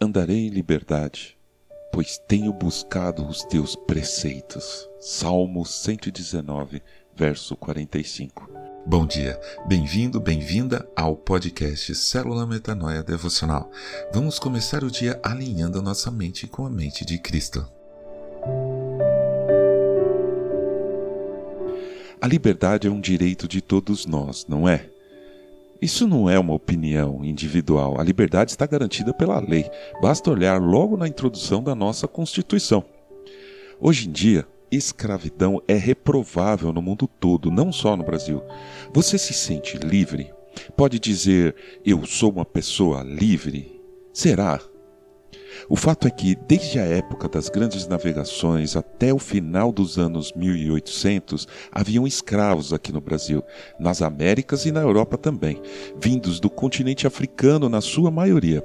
Andarei em liberdade, pois tenho buscado os teus preceitos. Salmo 119, verso 45. Bom dia, bem-vindo, bem-vinda ao podcast Célula Metanoia Devocional. Vamos começar o dia alinhando a nossa mente com a mente de Cristo. A liberdade é um direito de todos nós, não é? Isso não é uma opinião individual. A liberdade está garantida pela lei. Basta olhar logo na introdução da nossa Constituição. Hoje em dia, escravidão é reprovável no mundo todo, não só no Brasil. Você se sente livre? Pode dizer, eu sou uma pessoa livre? Será? O fato é que, desde a época das grandes navegações até o final dos anos 1800, haviam escravos aqui no Brasil, nas Américas e na Europa também, vindos do continente africano na sua maioria.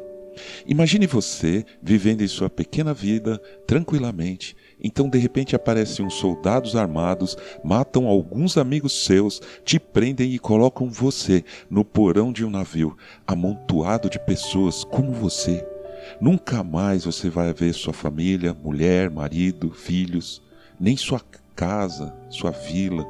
Imagine você vivendo em sua pequena vida tranquilamente. Então, de repente, aparecem uns soldados armados, matam alguns amigos seus, te prendem e colocam você no porão de um navio, amontoado de pessoas como você. Nunca mais você vai ver sua família, mulher, marido, filhos, nem sua casa, sua vila.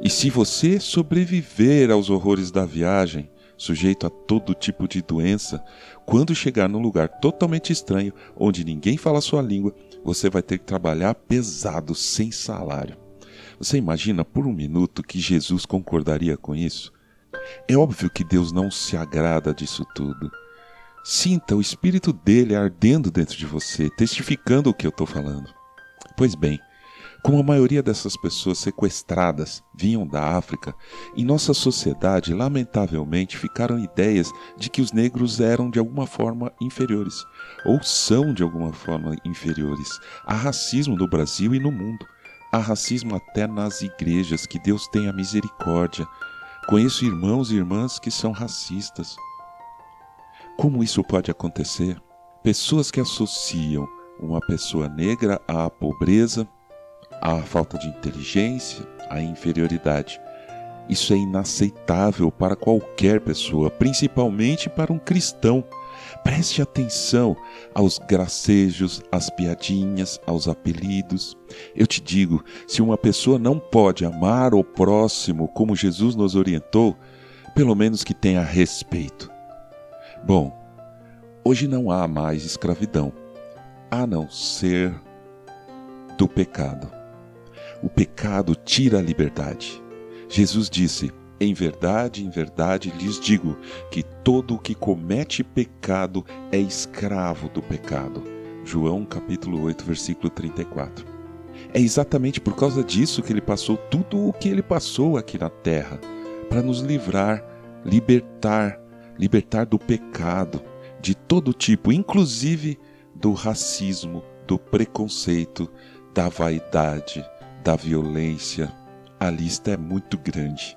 E se você sobreviver aos horrores da viagem, sujeito a todo tipo de doença, quando chegar num lugar totalmente estranho, onde ninguém fala sua língua, você vai ter que trabalhar pesado, sem salário. Você imagina por um minuto que Jesus concordaria com isso? É óbvio que Deus não se agrada disso tudo. Sinta o espírito dele ardendo dentro de você, testificando o que eu estou falando. Pois bem, como a maioria dessas pessoas sequestradas vinham da África, em nossa sociedade, lamentavelmente, ficaram ideias de que os negros eram de alguma forma inferiores, ou são de alguma forma inferiores. Há racismo no Brasil e no mundo. Há racismo até nas igrejas, que Deus tenha misericórdia. Conheço irmãos e irmãs que são racistas. Como isso pode acontecer? Pessoas que associam uma pessoa negra à pobreza, à falta de inteligência, à inferioridade. Isso é inaceitável para qualquer pessoa, principalmente para um cristão. Preste atenção aos gracejos, às piadinhas, aos apelidos. Eu te digo: se uma pessoa não pode amar o próximo como Jesus nos orientou, pelo menos que tenha respeito. Bom, hoje não há mais escravidão, a não ser do pecado. O pecado tira a liberdade. Jesus disse: Em verdade, em verdade lhes digo que todo o que comete pecado é escravo do pecado. João capítulo 8, versículo 34. É exatamente por causa disso que ele passou tudo o que ele passou aqui na terra, para nos livrar, libertar libertar do pecado de todo tipo, inclusive do racismo, do preconceito, da vaidade, da violência. A lista é muito grande.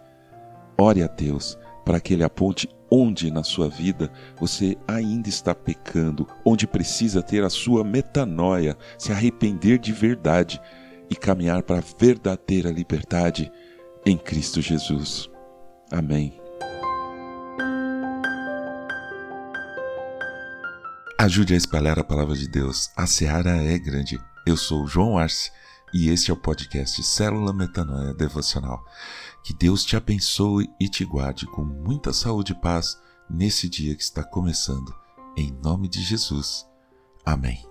Ore a Deus para que Ele aponte onde na sua vida você ainda está pecando, onde precisa ter a sua metanoia, se arrepender de verdade e caminhar para a verdadeira liberdade em Cristo Jesus. Amém. Ajude a espalhar a palavra de Deus. A seara é grande. Eu sou João Arce e este é o podcast Célula Metanoia Devocional. Que Deus te abençoe e te guarde com muita saúde e paz nesse dia que está começando. Em nome de Jesus. Amém.